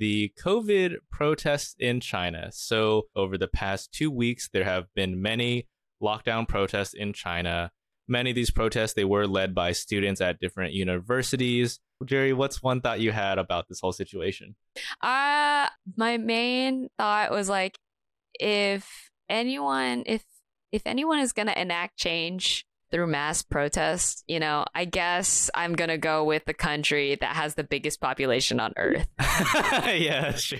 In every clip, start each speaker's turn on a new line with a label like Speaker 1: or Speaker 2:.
Speaker 1: the COVID protests in China. So, over the past two weeks, there have been many lockdown protests in China. Many of these protests they were led by students at different universities. Gerrie, what's one thought you had about this whole situation?
Speaker 2: Uh my main thought was like if anyone if if anyone is going to enact change through mass protest, you know, I guess I'm going to go with the country that has the biggest population on earth.
Speaker 1: yeah, sure.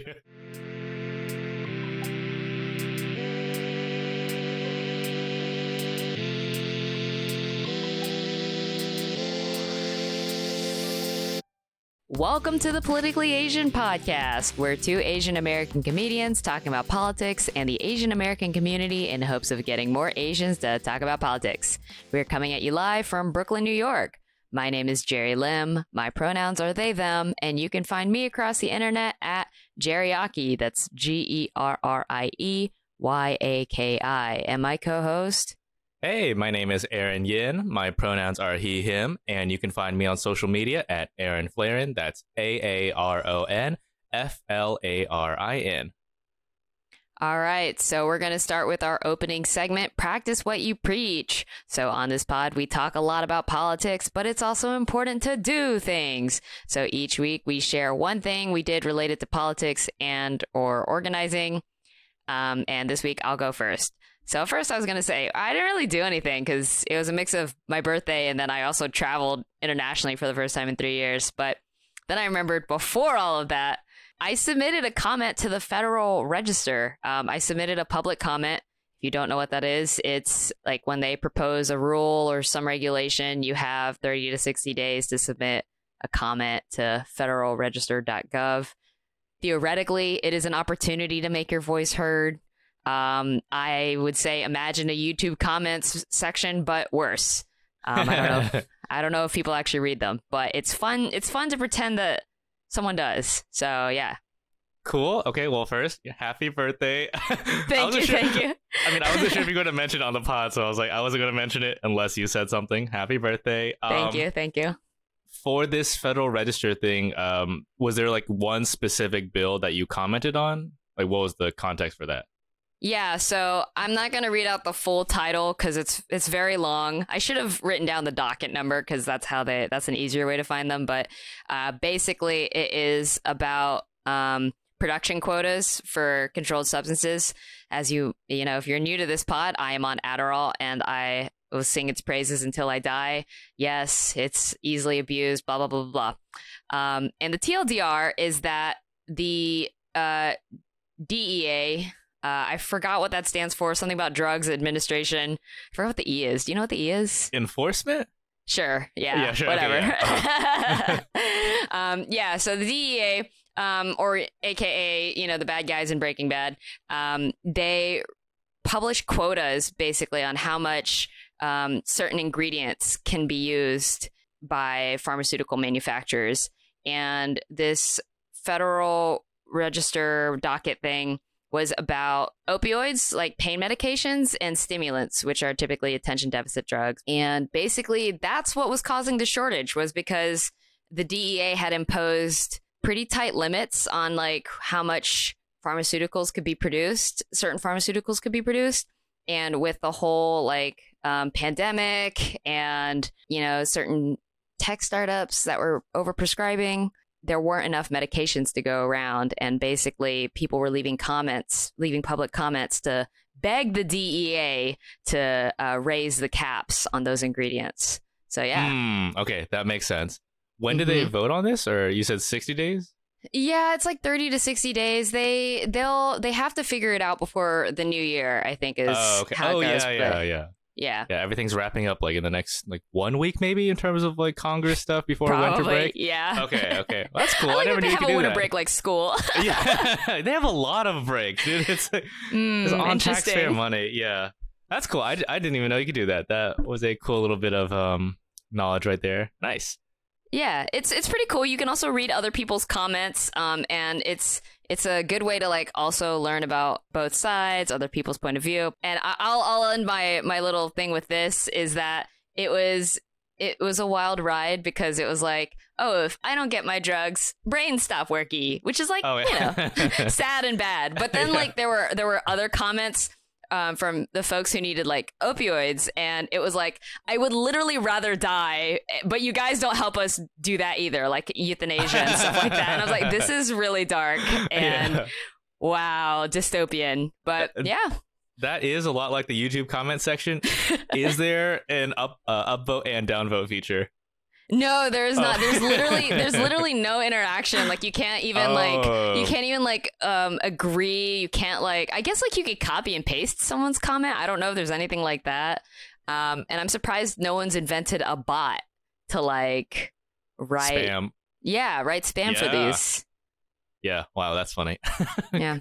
Speaker 2: Welcome to the Politically Asian podcast. We're two Asian American comedians talking about politics and the Asian American community in hopes of getting more Asians to talk about politics. We're coming at you live from Brooklyn, New York. My name is Gerrie Lim. My pronouns are they, them, and you can find me across the internet at Gerrieyaki. That's G E R R I E Y A K I. And my co host,
Speaker 1: Hey, my name is Aaron Yin. My pronouns are he, him, and you can find me on social media at Aaron Flarin. That's A A R O N F L A R I N.
Speaker 2: All right, so we're going to start with our opening segment Practice What You Preach. So, on this pod, we talk a lot about politics, but it's also important to do things. So, each week we share one thing we did related to politics and or organizing. Um, and this week I'll go first. So first I was to say I didn't really do anything because it was a mix of my birthday and then I also traveled internationally for the first time in three years. But then I remembered before all of that, I submitted a comment to the Federal Register. Um, I submitted a public comment. If you don't know what that is, it's like when they propose a rule or some regulation, you have 30 to 60 days to submit a comment to federalregister.gov. Theoretically, it is an opportunity to make your voice heard. Um, I would say imagine a YouTube comments section, but worse. Um, I don't know. If, I don't know if people actually read them, but it's fun. It's fun to pretend that someone does. So yeah.
Speaker 1: Cool. Okay. Well, first, happy birthday.
Speaker 2: thank you.
Speaker 1: Sure,
Speaker 2: thank you.
Speaker 1: I mean, I wasn't sure if you were going to mention it on the pod, so I was like, I wasn't going to mention it unless you said something. Happy birthday.
Speaker 2: Thank
Speaker 1: Um,
Speaker 2: you. Thank you.
Speaker 1: For this Federal Register thing, um, was there like one specific bill that you commented on? Like, what was the context for that?
Speaker 2: Yeah, so I'm not going to read out the full title because it's it's very long. I should have written down the docket number because that's how they that's an easier way to find them. But uh, basically, it is about um, production quotas for controlled substances. As you you know, if you're new to this pod, I am on Adderall and I will sing its praises until I die. Yes, it's easily abused. Blah blah blah blah. blah. Um, and the TLDR is that the uh, DEA uh, I forgot what that stands for. Something about drugs administration. I forgot what the E is. Do you know what the E is?
Speaker 1: Enforcement?
Speaker 2: Sure. Yeah.
Speaker 1: Yeah, sure, okay,
Speaker 2: Whatever.
Speaker 1: yeah.
Speaker 2: um, yeah. So the DEA, um, or AKA, you know, the bad guys in Breaking Bad, um, they publish quotas basically on how much um, certain ingredients can be used by pharmaceutical manufacturers. And this federal register docket thing was about opioids, like pain medications, and stimulants, which are typically attention deficit drugs. And basically, that's what was causing the shortage, was because the DEA had imposed pretty tight limits on like how much pharmaceuticals could be produced, certain pharmaceuticals could be produced. And with the whole like um, pandemic and, you know, certain tech startups that were overprescribing, there weren't enough medications to go around and basically people were leaving comments leaving public comments to beg the dea to uh, raise the caps on those ingredients so yeah
Speaker 1: Hmm, okay, that makes sense. When did they
Speaker 2: Mhm.
Speaker 1: vote on this? Or you said 60 days?
Speaker 2: yeah it's like 30 to 60 days they they'll they have to figure it out before the new year i think is
Speaker 1: Oh, okay.
Speaker 2: how
Speaker 1: Oh,
Speaker 2: it goes,
Speaker 1: yeah, yeah,
Speaker 2: but
Speaker 1: yeah.
Speaker 2: yeah
Speaker 1: Yeah, Yeah, everything's wrapping up like in the next like one week maybe in terms of like Congress stuff before winter break.
Speaker 2: yeah
Speaker 1: Okay, okay. Well, that's cool.
Speaker 2: I
Speaker 1: I,
Speaker 2: like
Speaker 1: never
Speaker 2: that they
Speaker 1: knew you
Speaker 2: have
Speaker 1: could
Speaker 2: a
Speaker 1: do
Speaker 2: winter
Speaker 1: that.
Speaker 2: break like school
Speaker 1: yeah, they have a lot of breaks, dude. It's, like,
Speaker 2: Mm,
Speaker 1: it's on taxpayer money. Yeah, that's cool. I, I didn't even know you could do that. That was a cool little bit of um knowledge right there. Nice.
Speaker 2: Yeah, it's it's pretty cool. You can also read other people's comments, um, and it's it's a good way to like also learn about both sides, other people's point of view. And I- I'll I'll end my my little thing with this is that it was it was a wild ride because it was like oh, if I don't get my drugs, brain stop worky, which is like,
Speaker 1: Oh,
Speaker 2: you know, sad and bad. But then
Speaker 1: Yeah.
Speaker 2: like there were there were other comments um, from the folks who needed like opioids, and it was like I would literally rather die, but you guys don't help us do that either, like euthanasia and stuff like that. And I was like, this is really dark and
Speaker 1: Yeah.
Speaker 2: wow, dystopian. But yeah,
Speaker 1: That is a lot like the YouTube comment section. is there an up uh, upvote and downvote feature?
Speaker 2: No, there's not.
Speaker 1: Oh.
Speaker 2: There's literally there's literally no interaction. Like you can't even like
Speaker 1: Oh.
Speaker 2: you can't even like um agree. You can't like I guess like you could copy and paste someone's comment. I don't know if there's anything like that. Um and I'm surprised no one's invented a bot to like write
Speaker 1: Spam.
Speaker 2: Yeah, write spam for these.
Speaker 1: Yeah. Wow, that's funny.
Speaker 2: Yeah.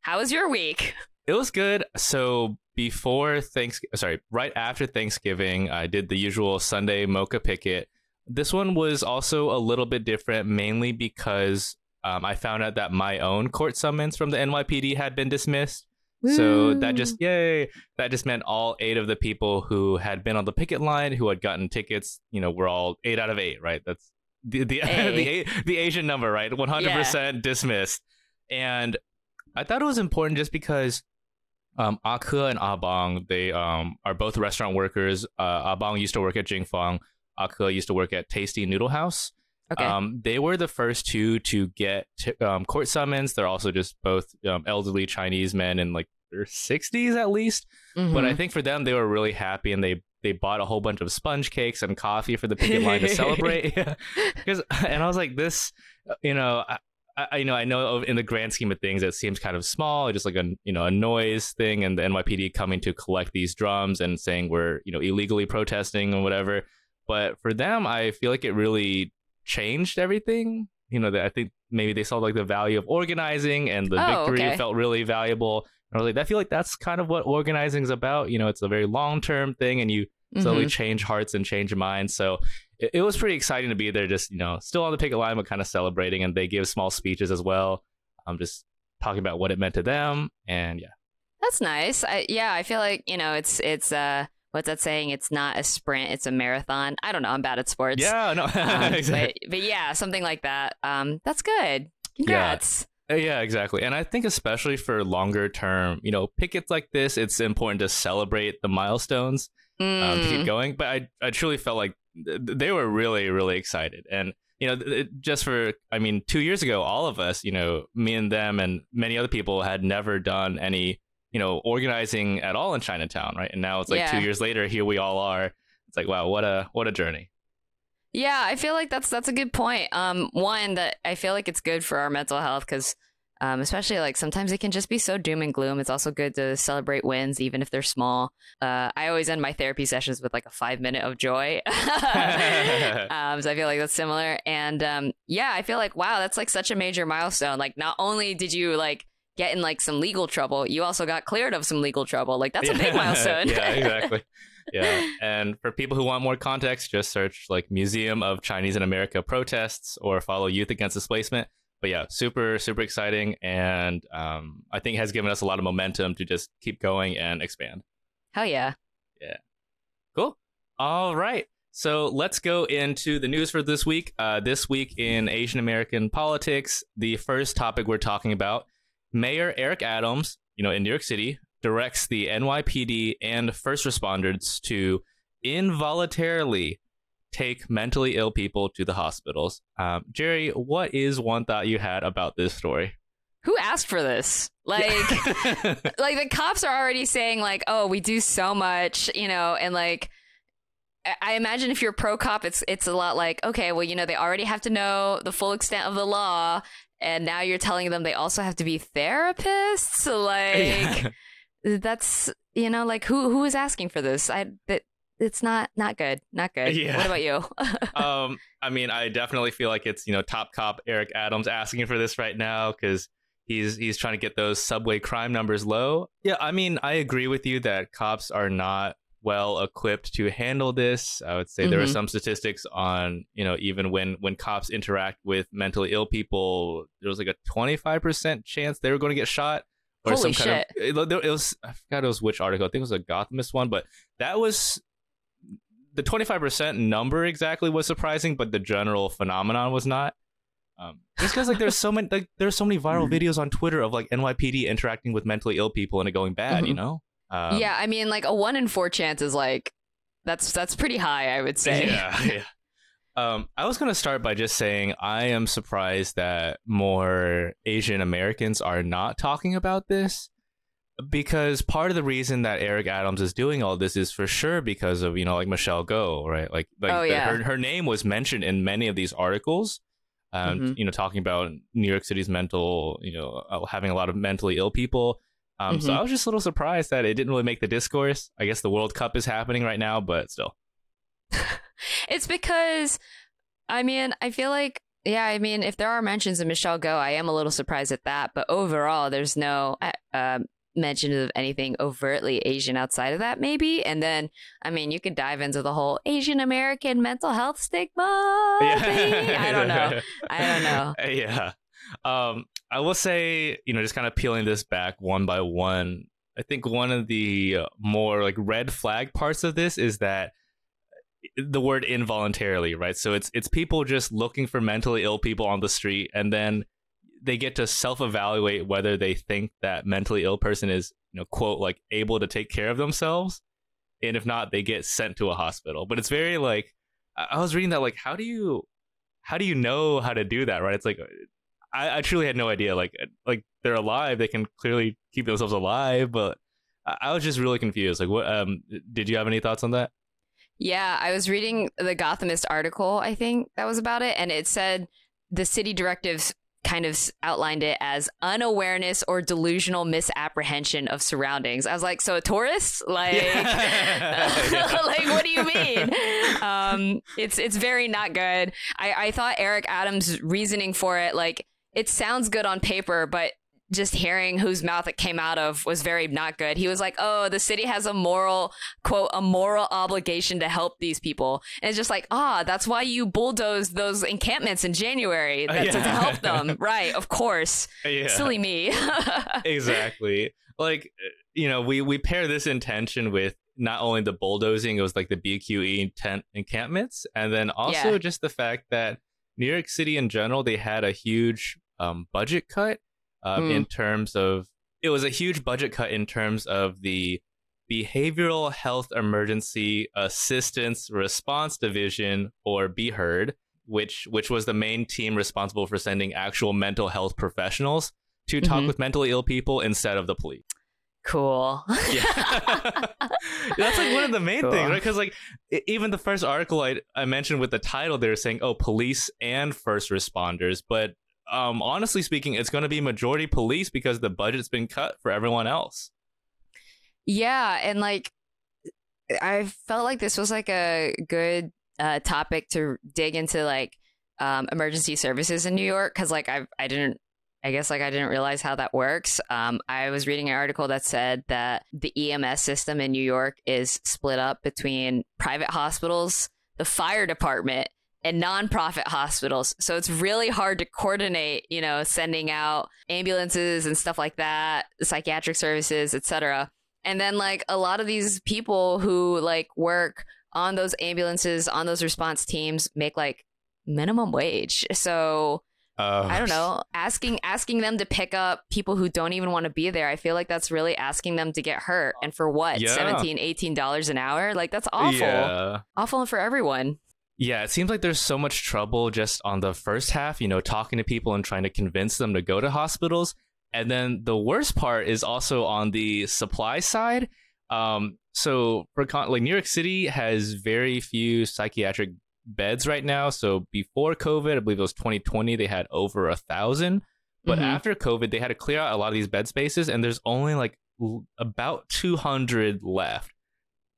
Speaker 2: How was your week?
Speaker 1: It was good. So before thanks sorry, right after Thanksgiving, I did the usual Sunday MOCA picket. This one was also a little bit different, mainly because um, I found out that my own court summons from the NYPD had been dismissed. So that just yay! That just meant all eight of the people who had been on the picket line, who had gotten tickets, you know, were all eight out of eight, right? That's the the the, the Asian number, right? One hundred percent dismissed. And I thought it was important just because um, Ake and Abang, they um, are both restaurant workers. Uh, Abang used to work at Jing Fong. Ake used to work at Tasty Noodle House.
Speaker 2: Okay.
Speaker 1: Um, they were the first two to get t- um, court summons. They're also just both um, elderly Chinese men in like their 60s at least. But I
Speaker 2: Mhm.
Speaker 1: think for them, they were really happy and they they bought a whole bunch of sponge cakes and coffee for the picket line to celebrate. Because and I was like, this, you know. I, I, you know, I know in the grand scheme of things, it seems kind of small, just like a you know a noise thing, and the NYPD coming to collect these drums and saying we're you know illegally protesting or whatever. But for them, I feel like it really changed everything. You know, that I think maybe they saw like the value of organizing, and the
Speaker 2: Oh,
Speaker 1: victory
Speaker 2: okay.
Speaker 1: felt really valuable. And I was like, I feel like that's kind of what organizing is about. You know, it's a very long term thing, and you slowly
Speaker 2: Mhm.
Speaker 1: change hearts and change minds. So it, it was pretty exciting to be there, just you know, still on the picket line, but kind of celebrating. And they give small speeches as well. I'm just talking about what it meant to them, and yeah,
Speaker 2: That's nice. I, yeah, I feel like you know it's it's uh what's that saying? It's not a sprint, it's a marathon. I don't know. I'm bad at sports.
Speaker 1: yeah, no,
Speaker 2: Um,
Speaker 1: exactly.
Speaker 2: but, but yeah, something like that. Um, that's good. Congrats.
Speaker 1: Uh, Yeah, exactly. And I think especially for longer term, you know, pickets like this, it's important to celebrate the milestones um, to keep
Speaker 2: Mm.
Speaker 1: going. But I, I truly felt like th- they were really, really excited. And, you know, th- just for, I mean, two years ago, all of us, you know, me and them and many other people had never done any, you know, organizing at all in Chinatown, right? And now it's like
Speaker 2: Yeah.
Speaker 1: two years later, here we all are. It's like, wow, what a, what a journey.
Speaker 2: Yeah, I feel like that's that's a good point. Um, one that I feel like it's good for our mental health because, um, especially like sometimes it can just be so doom and gloom. It's also good to celebrate wins, even if they're small. Uh, I always end my therapy sessions with like a five minute of joy. um, so I feel like that's similar. And um, yeah, I feel like wow, that's like such a major milestone. Like, not only did you like get in like some legal trouble, you also got cleared of some legal trouble. Like, that's a big milestone.
Speaker 1: yeah, exactly. Yeah. And for people who want more context, just search like Museum of Chinese in America protests or follow Youth Against Displacement. But yeah, super, super exciting. And um, I think has given us a lot of momentum to just keep going and expand.
Speaker 2: Hell yeah. yeah.
Speaker 1: Cool. All right. So let's go into the news for this week. Uh, this week in Asian American politics, the first topic we're talking about Mayor Eric Adams, you know, in New York City, directs the NYPD and first responders to involuntarily take mentally ill people to the hospitals. Um, Gerrie, what is one thought you had about this story?
Speaker 2: Who asked for this? Like, like the cops are already saying like oh we do so much you know and like I- i imagine if you're pro cop it's it's a lot like okay well you know they already have to know the full extent of the law and now you're telling them they also have to be therapists? Like that's you know like who who is asking for this? I that it's not not good not good.
Speaker 1: Yeah.
Speaker 2: what about you?
Speaker 1: Um, I mean, I definitely feel like it's you know top cop Eric Adams asking for this right now because he's he's trying to get those subway crime numbers low. Yeah, I mean, I agree with you that cops are not well equipped to handle this. I would say there are
Speaker 2: Mhm.
Speaker 1: some statistics on you know even when when cops interact with mentally ill people, there was like a twenty five percent chance they were going to get shot. Or
Speaker 2: Holy
Speaker 1: some kind of it, it was I forgot it was which article. I think it was a Gothamist one, but that was the 25% number exactly was surprising, but the general phenomenon was not. Um, just because like there's so many like there's so many viral
Speaker 2: Mm-hmm.
Speaker 1: videos on Twitter of like NYPD interacting with mentally ill people and it going bad, you
Speaker 2: Mhm.
Speaker 1: know? Um,
Speaker 2: yeah, I mean, like a one in four chance is like that's that's pretty high, I would say.
Speaker 1: Yeah, yeah. Um, I was gonna start by just saying I am surprised that more Asian Americans are not talking about this because part of the reason that Eric Adams is doing all this is for sure because of you know like Michelle Go, right? Like, like
Speaker 2: Oh,
Speaker 1: the-
Speaker 2: yeah.
Speaker 1: her her name was mentioned in many of these articles. Um,
Speaker 2: Mhm.
Speaker 1: you know, talking about New York City's mental, you know, uh, having a lot of mentally ill people. Um, So
Speaker 2: Mhm.
Speaker 1: I was just a little surprised that it didn't really make the discourse. I guess the World Cup is happening right now, but still.
Speaker 2: It's because, I mean, I feel like, yeah, I mean, if there are mentions of Michelle Go, I am a little surprised at that. But overall, there's no uh, um, mention of anything overtly Asian outside of that, maybe. And then, I mean, you could dive into the whole Asian American mental health stigma. thing. I don't know. I don't know.
Speaker 1: yeah. Um, I will say, you know, just kind of peeling this back one by one. I think one of the uh, more like red flag parts of this is that the word involuntarily, right? So it's it's people just looking for mentally ill people on the street, and then they get to self-evaluate whether they think that mentally ill person is, you know, quote like able to take care of themselves, and if not, they get sent to a hospital. But it's very like I I was reading that like how do you how do you know how to do that right it's like I, I truly had no idea like like they're alive they can clearly keep themselves alive but I, I was just really confused like what um did you have any thoughts on that
Speaker 2: Yeah, I was reading the Gothamist article, I think that was about it, and it said the city directives kind of outlined it as unawareness or delusional misapprehension of surroundings. I was like, so a tourist? Like,
Speaker 1: Yeah.
Speaker 2: like what do you mean? Um, it's it's very not good. I, I thought Eric Adams' reasoning for it, like, it sounds good on paper, but just hearing whose mouth it came out of was very not good. He was like, "Oh, the city has a moral quote a moral obligation to help these people," and it's just like, ah, that's why you bulldozed those encampments in January that's to help them, right? Of course,
Speaker 1: yeah
Speaker 2: silly me.
Speaker 1: exactly like you know we we pair this intention with not only the bulldozing it was like the bqe tent encampments and then also
Speaker 2: Yeah.
Speaker 1: just the fact that new york city in general they had a huge um, budget cut um,
Speaker 2: Mm.
Speaker 1: in terms of it was a huge budget cut in terms of the behavioral health emergency assistance response division or B-HEARD, which which was the main team responsible for sending actual mental health professionals to talk
Speaker 2: Mhm.
Speaker 1: with mentally ill people instead of the police.
Speaker 2: cool.
Speaker 1: Yeah. That's like one of the main
Speaker 2: Cool.
Speaker 1: things, right? Because like even the first article I I mentioned with the title, they were saying, "Oh, police and first responders," but um, honestly speaking, it's going to be majority police because the budget's been cut for everyone else.
Speaker 2: Yeah, and like I felt like this was like a good uh, topic to dig into like um, emergency services in New York because like I I didn't I guess like I didn't realize how that works. Um, I was reading an article that said that the EMS system in New York is split up between private hospitals, the fire department, and nonprofit hospitals. So it's really hard to coordinate, you know, sending out ambulances and stuff like that, psychiatric services, etc. And then like a lot of these people who like work on those ambulances, on those response teams make like minimum wage. So
Speaker 1: Uh,
Speaker 2: I don't know, asking asking them to pick up people who don't even want to be there. I feel like that's really asking them to get hurt. And for what?
Speaker 1: Yeah.
Speaker 2: 17 18 dollars an hour? Like that's awful.
Speaker 1: Yeah.
Speaker 2: Awful for everyone.
Speaker 1: Yeah, it seems like there's so much trouble just on the first half, you know, talking to people and trying to convince them to go to hospitals. And then the worst part is also on the supply side. Um, so for con- like New York City has very few psychiatric beds right now. So before COVID, I believe it was 2020, they had over a thousand. But
Speaker 2: Mhm.
Speaker 1: after COVID, they had to clear out a lot of these bed spaces, and there's only like l- about 200 left.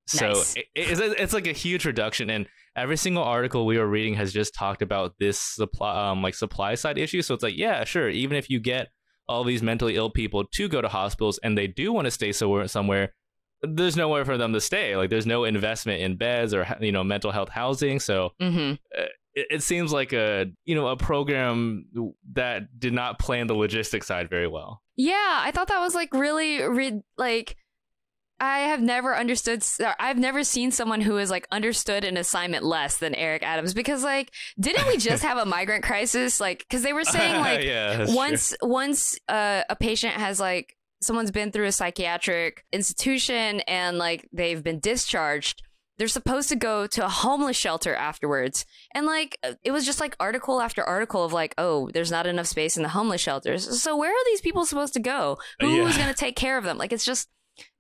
Speaker 1: So
Speaker 2: Nice.
Speaker 1: it, it's, it's like a huge reduction, and every single article we were reading has just talked about this supply, um, like supply side issue. So it's like, yeah, sure, even if you get all these mentally ill people to go to hospitals and they do want to stay somewhere, somewhere, there's nowhere for them to stay. Like there's no investment in beds or you know mental health housing. So
Speaker 2: hmm
Speaker 1: it, it seems like a you know a program that did not plan the logistics side very well.
Speaker 2: Yeah, I thought that was like really re- like I have never understood. I've never seen someone who has like understood an assignment less than Eric Adams because like didn't we just have a migrant crisis? Like because they were saying like
Speaker 1: yeah,
Speaker 2: once
Speaker 1: true.
Speaker 2: once uh, a patient has like someone's been through a psychiatric institution and like they've been discharged they're supposed to go to a homeless shelter afterwards. And like it was just like article after article of like, oh, there's not enough space in the homeless shelters. So where are these people supposed to go?
Speaker 1: Uh,
Speaker 2: Who's
Speaker 1: yeah.
Speaker 2: going to take care of them? Like it's just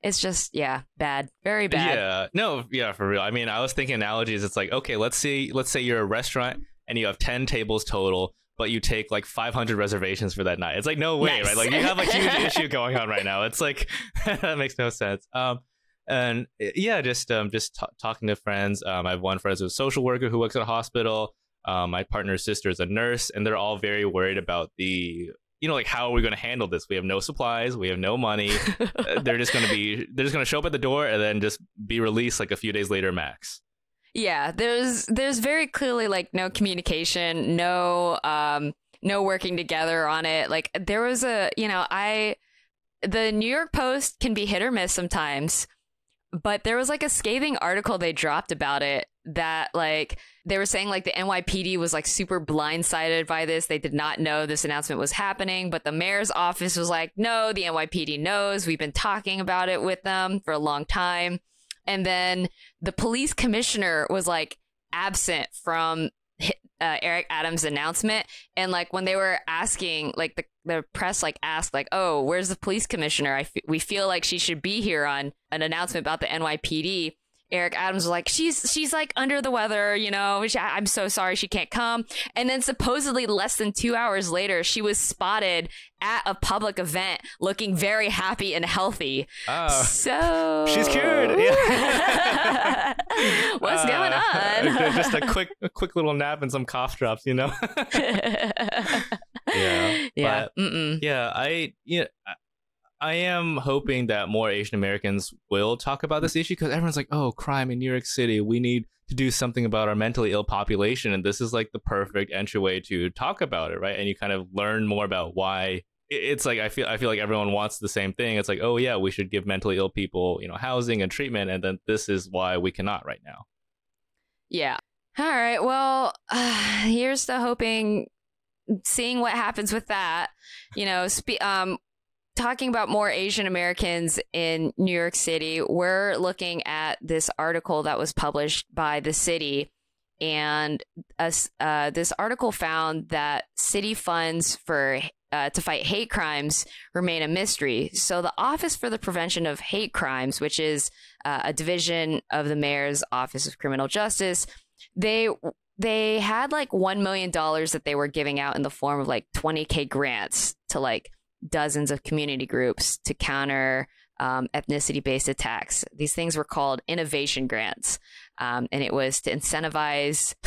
Speaker 2: it's just yeah, bad. Very bad.
Speaker 1: Yeah, no, yeah, for real. I mean, I was thinking analogies. It's like, okay, let's see, let's say you're a restaurant and you have ten tables total, but you take like 500 reservations for that night. It's like no way,
Speaker 2: Nice.
Speaker 1: right? Like you have a huge issue going on right now. It's like that makes no sense. Um, and uh, yeah, just um, just t- talking to friends. Um, I have one friend who's a social worker who works at a hospital. Um, my partner's sister is a nurse, and they're all very worried about the, you know, like how are we going to handle this? We have no supplies, we have no money. Uh, they're just going to be, they're just going to show up at the door and then just be released like a few days later max.
Speaker 2: Yeah, there's there's very clearly like no communication, no um no working together on it. Like there was a, you know, I the New York Post can be hit or miss sometimes, but there was like a scathing article they dropped about it that like they were saying like the NYPD was like super blindsided by this. They did not know this announcement was happening, but the mayor's office was like, "No, the NYPD knows. We've been talking about it with them for a long time." And then the police commissioner was like absent from uh, Eric Adams' announcement. And like when they were asking, like the, the press like asked, like, "Oh, where's the police commissioner? I f- we feel like she should be here on an announcement about the NYPD." Eric Adams was like, "She's she's like under the weather, you know. She, I'm so sorry she can't come." And then supposedly less than two hours later, she was spotted at a public event looking very happy and healthy.
Speaker 1: Oh.
Speaker 2: So
Speaker 1: She's cured. Yeah.
Speaker 2: What's going
Speaker 1: Uh,
Speaker 2: on?
Speaker 1: just a quick, a quick little nap and some cough drops, you know. yeah,
Speaker 2: yeah. Mm-mm.
Speaker 1: yeah. I, yeah, I- I am hoping that more Asian Americans will talk about this issue because everyone's like, "Oh, crime in New York City. We need to do something about our mentally ill population," and this is like the perfect entryway to talk about it, right? And you kind of learn more about why. It's like I feel I feel like everyone wants the same thing. It's like, oh yeah, we should give mentally ill people, you know, housing and treatment, and then this is why we cannot right now.
Speaker 2: Yeah. All right. Well, uh, here's the hoping, seeing what happens with that. You know, spe- um, talking about more Asian Americans in New York City, we're looking at this article that was published by the city. And uh, this article found that city funds for uh, to fight hate crimes remain a mystery. So the Office for the Prevention of Hate Crimes, which is uh, a division of the mayor's Office of Criminal Justice, they they had like one million dollars that they were giving out in the form of like 20k grants to like dozens of community groups to counter um, ethnicity based attacks. These things were called innovation grants, um, and it was to incentivize.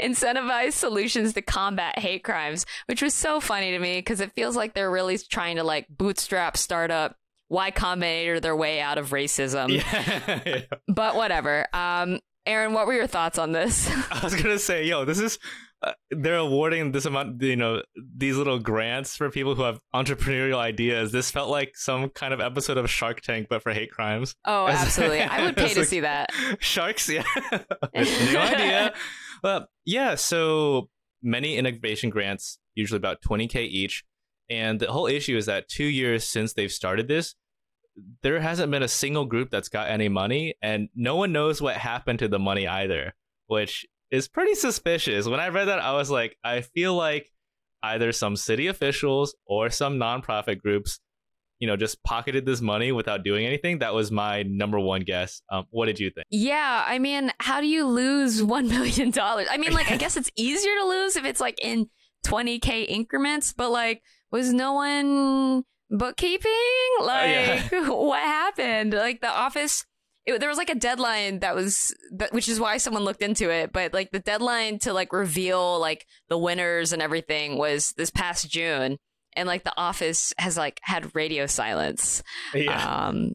Speaker 2: incentivize solutions to combat hate crimes which was so funny to me because it feels like they're really trying to like bootstrap startup y combinator their way out of racism
Speaker 1: Yeah.
Speaker 2: but whatever um aaron what were your thoughts on this
Speaker 1: I was gonna say, yo, this is they're awarding this amount, you know, these little grants for people who have entrepreneurial ideas. This felt like some kind of episode of Shark Tank, but for hate crimes.
Speaker 2: Oh, absolutely. I would pay to
Speaker 1: like-
Speaker 2: see that.
Speaker 1: Sharks, yeah, new idea. Well, yeah. So many innovation grants, usually about twenty k each, and the whole issue is that two years since they've started this, there hasn't been a single group that's got any money, and no one knows what happened to the money either, which is pretty suspicious. When I read that, I was like, I feel like either some city officials or some nonprofit groups, you know, just pocketed this money without doing anything. That was my number one guess. Um, what did you think?
Speaker 2: Yeah, I mean, how do you lose $1 million? I mean, like, I guess it's easier to lose if it's like in 20K increments, but like, was no one bookkeeping? Like,
Speaker 1: yeah.
Speaker 2: what happened? Like, the office. It, there was like a deadline that was that, which is why someone looked into it but like the deadline to like reveal like the winners and everything was this past june and like the office has like had radio silence
Speaker 1: Yeah.
Speaker 2: um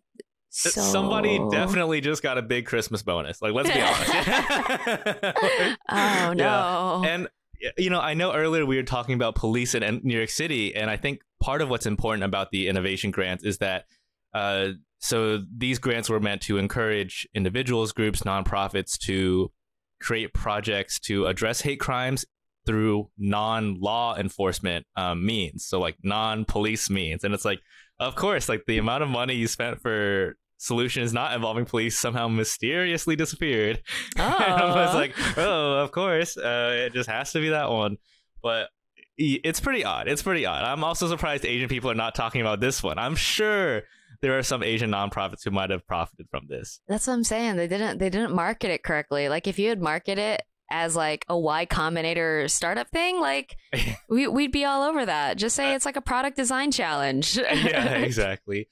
Speaker 2: so...
Speaker 1: Somebody definitely just got a big Christmas bonus. Like, let's be honest.
Speaker 2: oh no
Speaker 1: And you know, I know earlier we were talking about police in New York City, and I think part of what's important about the innovation grants is that uh, so these grants were meant to encourage individuals, groups, nonprofits to create projects to address hate crimes through non-law enforcement um, means, so like non-police means. And it's like, of course, like the amount of money you spent for solutions not involving police somehow mysteriously disappeared. Oh. and I was like, oh, of course, uh, it just has to be that one. But it's pretty odd. It's pretty odd. I'm also surprised Asian people are not talking about this one. I'm sure there are some Asian nonprofits who might have profited from this.
Speaker 2: That's what I'm saying. They didn't they didn't market it correctly. Like if you had marketed it as like a Y Combinator startup thing, like we we'd be all over that. Just say it's like a product design challenge.
Speaker 1: yeah, exactly.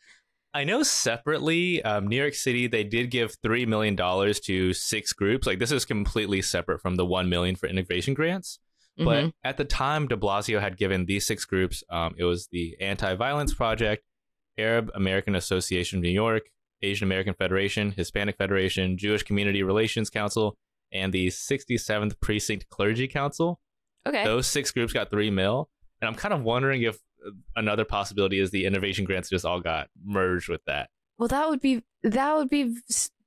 Speaker 1: I know separately, um, New York City they did give three million dollars to six groups. Like this is completely separate from the one million for innovation grants. But mm-hmm. at the time, De Blasio had given these six groups. Um, it was the Anti-Violence Project, Arab American Association of New York, Asian American Federation, Hispanic Federation, Jewish Community Relations Council, and the 67th Precinct Clergy Council.
Speaker 2: Okay.
Speaker 1: Those six groups got three mil. And I'm kind of wondering if another possibility is the innovation grants just all got merged with that.
Speaker 2: Well, that would be that would be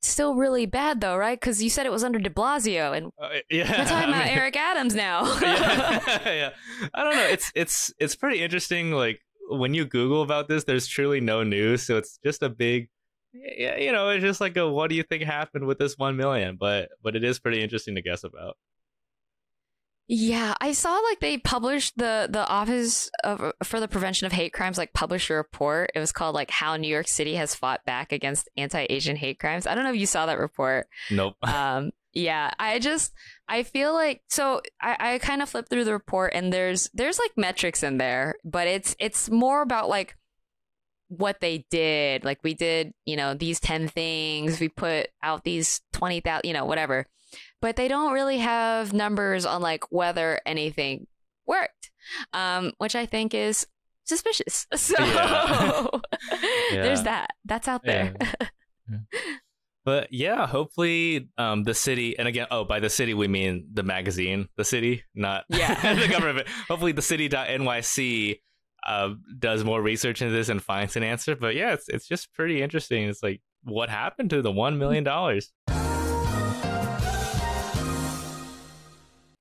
Speaker 2: still really bad though, right? Because you said it was under De Blasio, and uh, yeah, we're talking about I mean, Eric Adams now.
Speaker 1: yeah, yeah, I don't know. It's it's it's pretty interesting. Like when you Google about this, there's truly no news, so it's just a big, yeah, you know, it's just like a what do you think happened with this one million? But but it is pretty interesting to guess about.
Speaker 2: Yeah, I saw like they published the the Office of, for the Prevention of Hate Crimes like published a report. It was called like How New York City Has Fought Back Against Anti-Asian Hate Crimes. I don't know if you saw that report.
Speaker 1: Nope.
Speaker 2: Um yeah, I just I feel like so I, I kind of flipped through the report and there's there's like metrics in there, but it's it's more about like what they did. Like we did, you know, these 10 things, we put out these 20,000, you know, whatever but they don't really have numbers on like whether anything worked, um, which I think is suspicious. So yeah. yeah. there's that. That's out there.
Speaker 1: Yeah. But yeah, hopefully um, the city, and again, oh, by the city we mean the magazine, the city, not yeah. the government. Hopefully, the city.nyc uh, does more research into this and finds an answer. But yeah, it's it's just pretty interesting. It's like what happened to the one million dollars.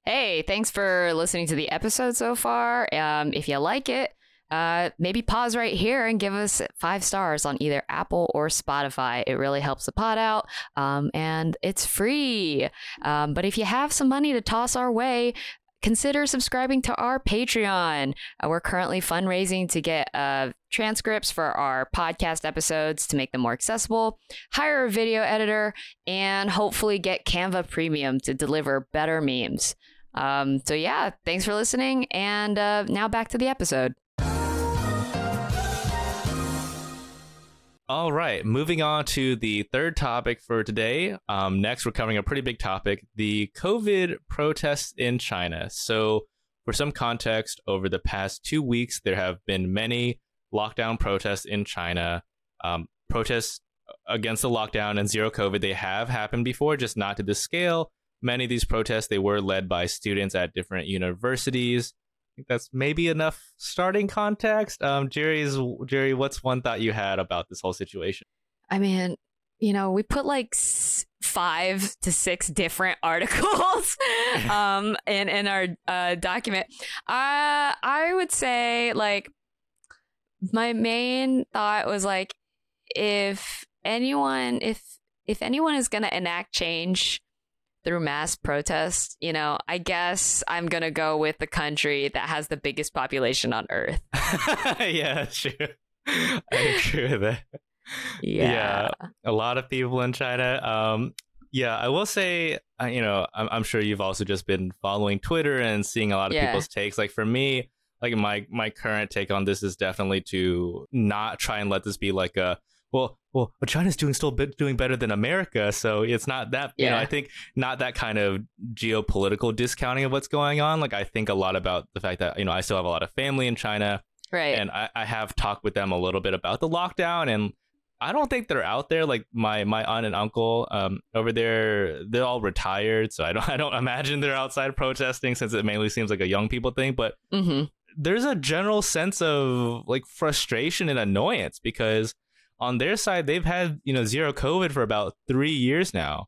Speaker 2: Hey, thanks for listening to the episode so far. Um, if you like it, uh, maybe pause right here and give us five stars on either Apple or Spotify. It really helps the pod out, um, and it's free. Um, but if you have some money to toss our way, consider subscribing to our Patreon. Uh, we're currently fundraising to get uh, transcripts for our podcast episodes to make them more accessible, hire a video editor, and hopefully get Canva Premium to deliver better memes. Um, so, yeah, thanks for listening. And uh, now back to the episode.
Speaker 1: All right, moving on to the third topic for today. Um, next, we're covering a pretty big topic the COVID protests in China. So, for some context, over the past two weeks, there have been many lockdown protests in China. Um, protests against the lockdown and zero COVID, they have happened before, just not to this scale many of these protests they were led by students at different universities. Think that's maybe enough starting context. Um, Gerrie's Gerrie, what's one thought you had about this whole situation?
Speaker 2: I mean, you know, we put like five to six different articles um, in in our uh, document. Uh, I would say like my main thought was like if anyone if if anyone is going to enact change through mass protest, you know, I guess I'm going to go with the country that has the biggest population on earth.
Speaker 1: yeah, true. I agree with that.
Speaker 2: Yeah. yeah.
Speaker 1: A lot of people in China. Um, yeah, I will say, uh, you know, I'm, I'm, sure you've also just been following Twitter and seeing a lot of yeah. people's takes. Like for me, like my my current take on this is definitely to not try and let this be like a well, well, but China's doing still doing better than America, so it's not that. Yeah. You know, I think not that kind of geopolitical discounting of what's going on. Like I think a lot about the fact that you know I still have a lot of family in China,
Speaker 2: right?
Speaker 1: And I, I have talked with them a little bit about the lockdown, and I don't think they're out there. Like my my aunt and uncle um, over there, they're all retired, so I don't I don't imagine they're outside protesting since it mainly seems like a young people thing. But
Speaker 2: mm-hmm.
Speaker 1: there's a general sense of like frustration and annoyance because on their side, they've had you know zero COVID for about three years now,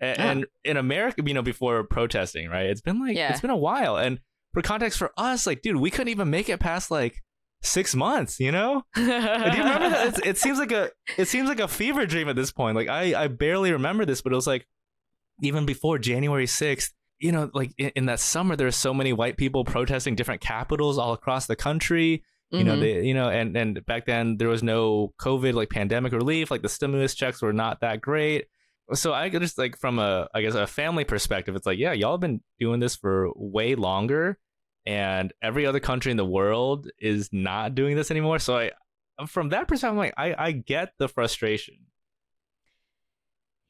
Speaker 1: and,
Speaker 2: Yeah.
Speaker 1: and in America, you know, before protesting, right? It's been like
Speaker 2: Yeah.
Speaker 1: it's been a while, and for context, for us, like, dude, we couldn't even make it past like six months, you know? Do you remember that? It's, it seems like a it seems like a fever dream at this point. Like I I barely remember this, but it was like even before January sixth. You know, like in, in that summer, there were so many white people protesting different capitals all across the country. You know,
Speaker 2: Mhm.
Speaker 1: they you know, and and back then there was no COVID like pandemic relief. Like the stimulus checks were not that great. So I just like from a I guess a family perspective, it's like yeah, y'all have been doing this for way longer, and every other country in the world is not doing this anymore. So I from that perspective, I'm like I I get the frustration.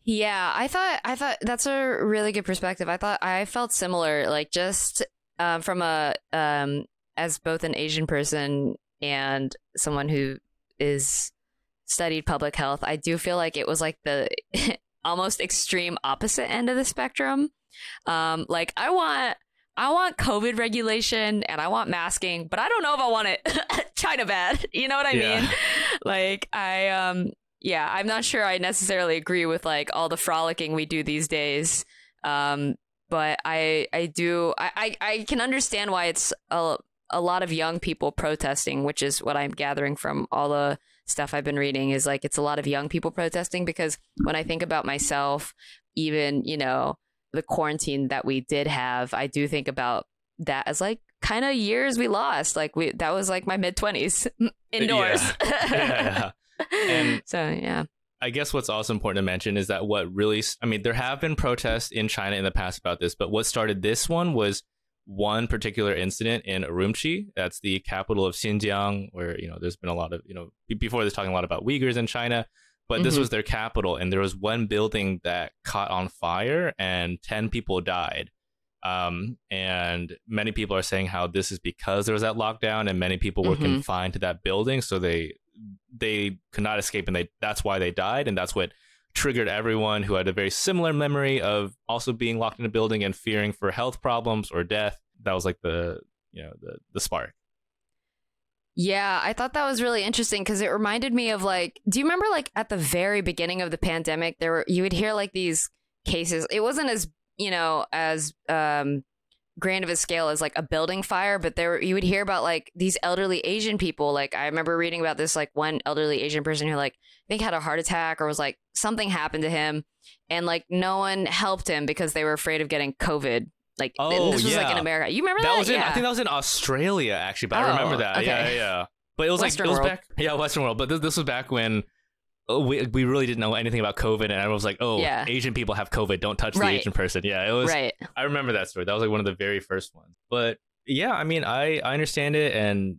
Speaker 2: Yeah, I thought I thought that's a really good perspective. I thought I felt similar, like just um, from a um, as both an Asian person and someone who is studied public health. I do feel like it was like the almost extreme opposite end of the spectrum. Um, like I want I want COVID regulation and I want masking, but I don't know if I want it China bad. You know what I
Speaker 1: Yeah.
Speaker 2: mean? Like I um yeah, I'm not sure I necessarily agree with like all the frolicking we do these days. Um, but I I do I, I, I can understand why it's a a lot of young people protesting, which is what I'm gathering from all the stuff I've been reading is like it's a lot of young people protesting because when I think about myself, even, you know, the quarantine that we did have, I do think about that as like kind of years we lost. Like we that was like my mid 20s indoors.
Speaker 1: yeah, yeah. And-
Speaker 2: so, yeah.
Speaker 1: I guess what's also important to mention is that what really, I mean, there have been protests in China in the past about this, but what started this one was one particular incident in Urumqi. That's the capital of Xinjiang, where, you know, there's been a lot of, you know, be- before there's talking a lot about Uyghurs in China, but this
Speaker 2: Mhm.
Speaker 1: was their capital. And there was one building that caught on fire and 10 people died. Um, and many people are saying how this is because there was that lockdown and many people were
Speaker 2: Mhm.
Speaker 1: confined to that building. So they, they could not escape and they that's why they died and that's what triggered everyone who had a very similar memory of also being locked in a building and fearing for health problems or death that was like the you know the the spark
Speaker 2: Yeah, I thought that was really interesting because it reminded me of like, do you remember like at the very beginning of the pandemic, there were you would hear like these cases. It wasn't as you know as um grand of a scale as like a building fire, but there you would hear about like these elderly Asian people. Like I remember reading about this like one elderly Asian person who like I think had a heart attack or was like something happened to him, and like no one helped him because they were afraid of getting COVID. Like
Speaker 1: Oh,
Speaker 2: this was like in. America. You remember that?
Speaker 1: that was in
Speaker 2: yeah.
Speaker 1: i think that was in australia actually but i
Speaker 2: Oh,
Speaker 1: remember that yeah
Speaker 2: okay.
Speaker 1: yeah yeah but it was
Speaker 2: Western
Speaker 1: like it was
Speaker 2: world.
Speaker 1: back yeah western world but this, this was back when Oh, we, we really didn't know anything about covid and everyone was like oh
Speaker 2: Yeah.
Speaker 1: asian people have covid don't touch the asian person yeah it was
Speaker 2: right.
Speaker 1: I remember that story. That was like one of the very first ones. But yeah, I mean, I I understand it, and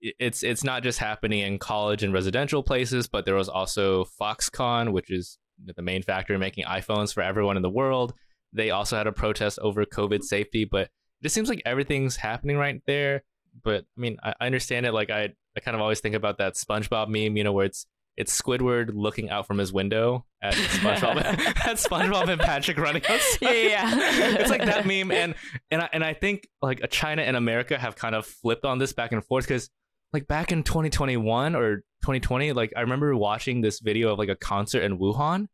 Speaker 1: it's it's not just happening in college and residential places, but there was also Foxconn, which is the main factor in making iPhones for everyone in the world. They also had a protest over COVID safety, but it just seems like everything's happening right there. But I mean, I, I understand it. Like I I kind of always think about that SpongeBob meme, you know, where it's it's Squidward looking out from his window at SpongeBob, at SpongeBob and Patrick running outside.
Speaker 2: Yeah, yeah, yeah.
Speaker 1: it's like that meme, and and I, and I think like China and America have kind of flipped on this back and forth because like back in 2021 or 2020, like I remember watching this video of like a concert in Wuhan.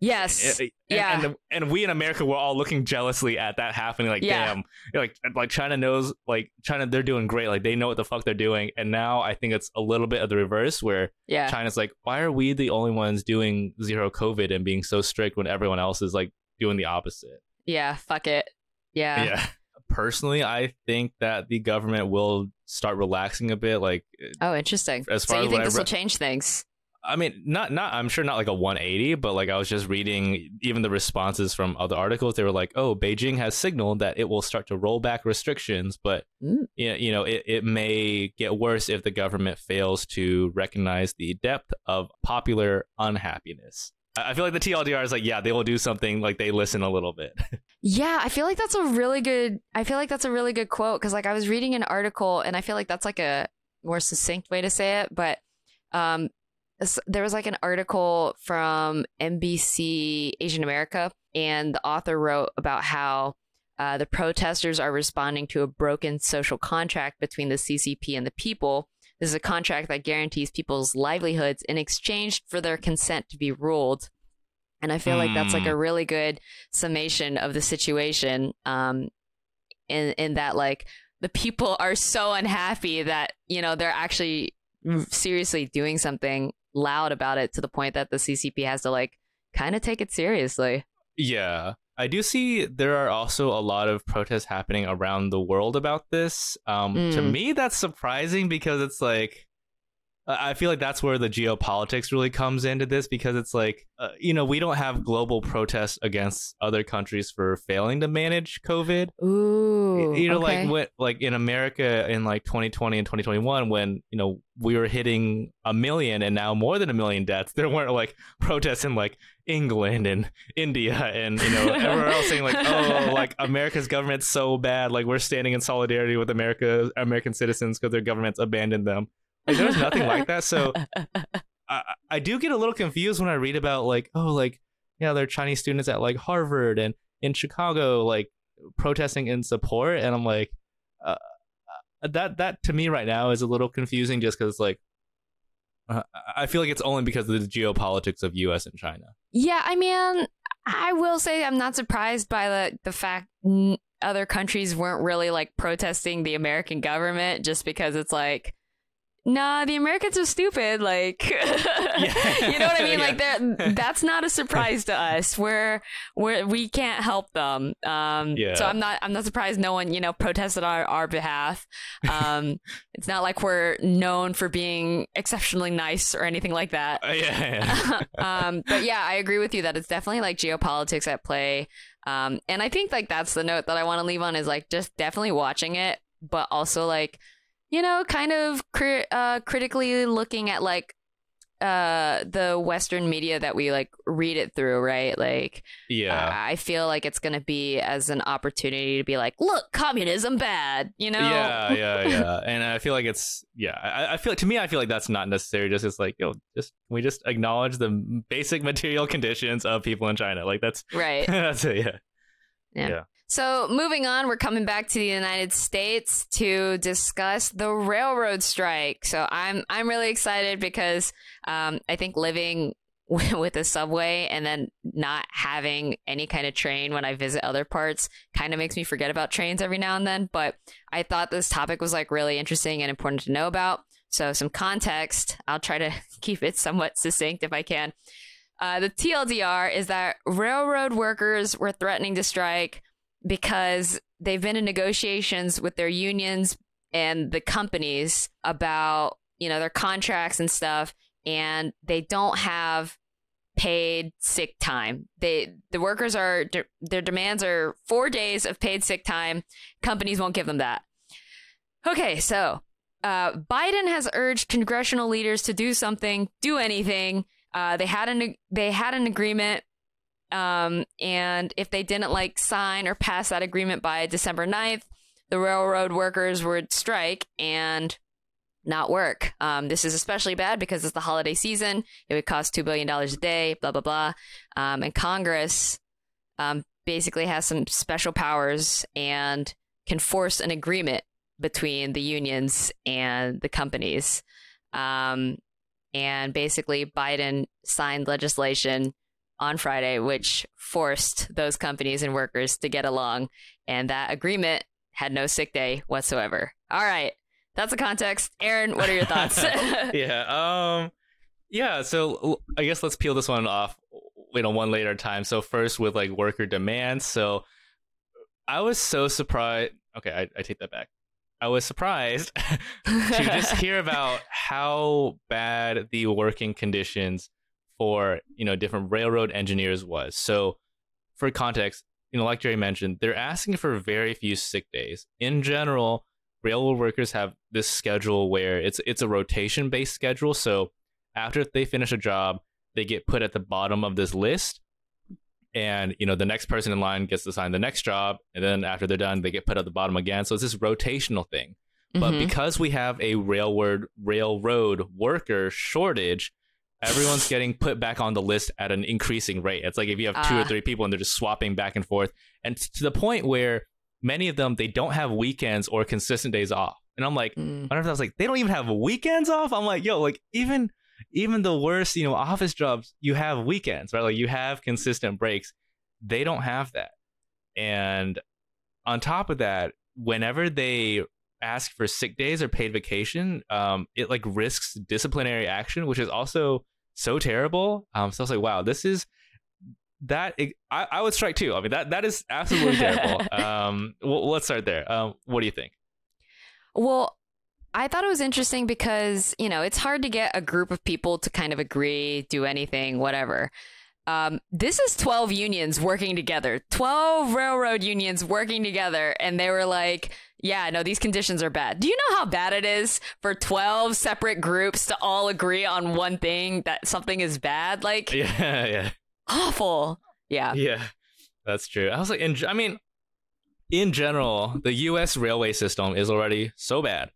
Speaker 2: Yes.
Speaker 1: And,
Speaker 2: Yeah.
Speaker 1: and, and we in America were all looking jealously at that happening. Like,
Speaker 2: Yeah.
Speaker 1: damn, like like China knows, like China, they're doing great. Like they know what the fuck they're doing. And now I think it's a little bit of the reverse, where
Speaker 2: yeah.
Speaker 1: China's like, why are we the only ones doing zero COVID and being so strict when everyone else is like doing the opposite?
Speaker 2: Yeah. Fuck it. Yeah.
Speaker 1: yeah. Personally, I think that the government will start relaxing a bit. Like,
Speaker 2: Oh, interesting.
Speaker 1: As
Speaker 2: so
Speaker 1: far
Speaker 2: you
Speaker 1: as
Speaker 2: think this will change things?
Speaker 1: I mean, not not. I'm sure not like a 180, but like I was just reading even the responses from other articles. They were like, "Oh, Beijing has signaled that it will start to roll back restrictions, but
Speaker 2: Mm.
Speaker 1: you know, it, it may get worse if the government fails to recognize the depth of popular unhappiness." I feel like the TLDR is like, yeah, they will do something like they listen a little bit.
Speaker 2: Yeah, I feel like that's a really good. I feel like that's a really good quote because like I was reading an article and I feel like that's like a more succinct way to say it, but um, there was like an article from NBC Asian America, and the author wrote about how uh, the protesters are responding to a broken social contract between the CCP and the people. This is a contract that guarantees people's livelihoods in exchange for their consent to be ruled. And I feel like that's like a really good summation of the situation. Um, in in that like the people are so unhappy that you know they're actually seriously doing something loud about it to the point that the CCP has to like kind of take it seriously.
Speaker 1: Yeah. I do see there are also a lot of protests happening around the world about this. Um, mm. To me, that's surprising because it's like, I feel like that's where the geopolitics really comes into this because it's like, uh, you know, we don't have global protests against other countries for failing to manage COVID.
Speaker 2: Ooh,
Speaker 1: you know,
Speaker 2: okay.
Speaker 1: like what, like in America in like 2020 and 2021, when you know we were hitting a million and now more than a million deaths, there weren't like protests in like England and India and you know everywhere else saying like, oh, like America's government's so bad, like we're standing in solidarity with America, American citizens because their government's abandoned them. Like there's nothing like that. So I, I do get a little confused when I read about like, oh, like, you know, there are Chinese students at like Harvard and in Chicago, like protesting in support. And I'm like, uh, uh that, that to me right now is a little confusing just because like, uh, I feel like it's only because of the geopolitics of U.S. and China.
Speaker 2: Yeah, I mean, I will say I'm not surprised by the the fact other countries weren't really like protesting the American government just because it's like nah, the Americans are stupid. Like, yeah. you know what I mean? yeah. Like, that's not a surprise to us. We're, we're, we can't help them. Um, yeah. So I'm not, I'm not surprised no one, you know, protested on our, our behalf. Um, it's not like we're known for being exceptionally nice or anything like that.
Speaker 1: Uh, yeah.
Speaker 2: um, but yeah, I agree with you that it's definitely like geopolitics at play. Um, and I think like that's the note that I want to leave on is like just definitely watching it, but also like, you know, kind of cri- uh, critically looking at like uh the western media that we like read it through right? Like
Speaker 1: yeah. Uh,
Speaker 2: i feel like it's gonna be as an opportunity to be like look communism bad you know?
Speaker 1: Yeah yeah yeah. And i feel like it's yeah I, I feel to me i feel like that's not necessary. Just it's like yo just we just acknowledge the basic material conditions of people in china? Like that's
Speaker 2: right.
Speaker 1: that's it yeah.
Speaker 2: Yeah. yeah. So, moving on, we're coming back to the United States to discuss the railroad strike. So, I'm I'm really excited because um, I think living with a subway and then not having any kind of train when I visit other parts kind of makes me forget about trains every now and then. But I thought this topic was like really interesting and important to know about. So, some context. I'll try to keep it somewhat succinct if I can. Uh, the TLDR is that railroad workers were threatening to strike because they've been in negotiations with their unions and the companies about you know their contracts and stuff and they don't have paid sick time. They the workers are their demands are 4 days of paid sick time. Companies won't give them that. Okay so uh, biden has urged congressional leaders to do something do anything. Uh, they had an they had an agreement um, and if they didn't like sign or pass that agreement by December 9th, the railroad workers would strike and not work. Um, this is especially bad because it's the holiday season. It would cost $2 billion a day, blah, blah, blah. Um, and Congress um, basically has some special powers and can force an agreement between the unions and the companies. Um, and basically, Biden signed legislation on Friday, which forced those companies and workers to get along. And that agreement had no sick day whatsoever. All right. That's the context. Aaron, what are your thoughts?
Speaker 1: yeah. Um yeah, so I guess let's peel this one off you know one later time. So first with like worker demands. So I was so surprised. Okay, I, I take that back. I was surprised to just hear about how bad the working conditions for you know different railroad engineers was. So for context, you know, like Gerrie mentioned, they're asking for very few sick days. In general, railroad workers have this schedule where it's it's a rotation based schedule. So after they finish a job, they get put at the bottom of this list. And you know the next person in line gets assigned the next job, and then after they're done, they get put at the bottom again. So it's this rotational thing. But mm-hmm. because we have a railroad railroad worker shortage, everyone's getting put back on the list at an increasing rate. It's like if you have two uh. or ah. three people and they're just swapping back and forth, and to the point where many of them they don't have weekends or consistent days off. And I'm like,
Speaker 2: Mm.
Speaker 1: I don't know if I was like, they don't even have weekends off. I'm like, yo, like even even the worst, you know, office jobs, you have weekends, right? Like you have consistent breaks. They don't have that. And on top of that, whenever they ask for sick days or paid vacation, um, it like risks disciplinary action, which is also so terrible. Um, so I was like, wow, this is that I, I would strike too. I mean, that that is absolutely terrible. Um, well, let's start there. Um, what do you think?
Speaker 2: Well, I thought it was interesting because, you know, it's hard to get a group of people to kind of agree, do anything, whatever. Um, this is 12 unions working together, 12 railroad unions working together. And they were like, yeah, no, these conditions are bad. Do you know how bad it is for 12 separate groups to all agree on one thing that something is bad? Like,
Speaker 1: Yeah, yeah,
Speaker 2: awful. Yeah.
Speaker 1: yeah. That's true. I was like, in, I mean, in general, the U.S. railway system is already so bad.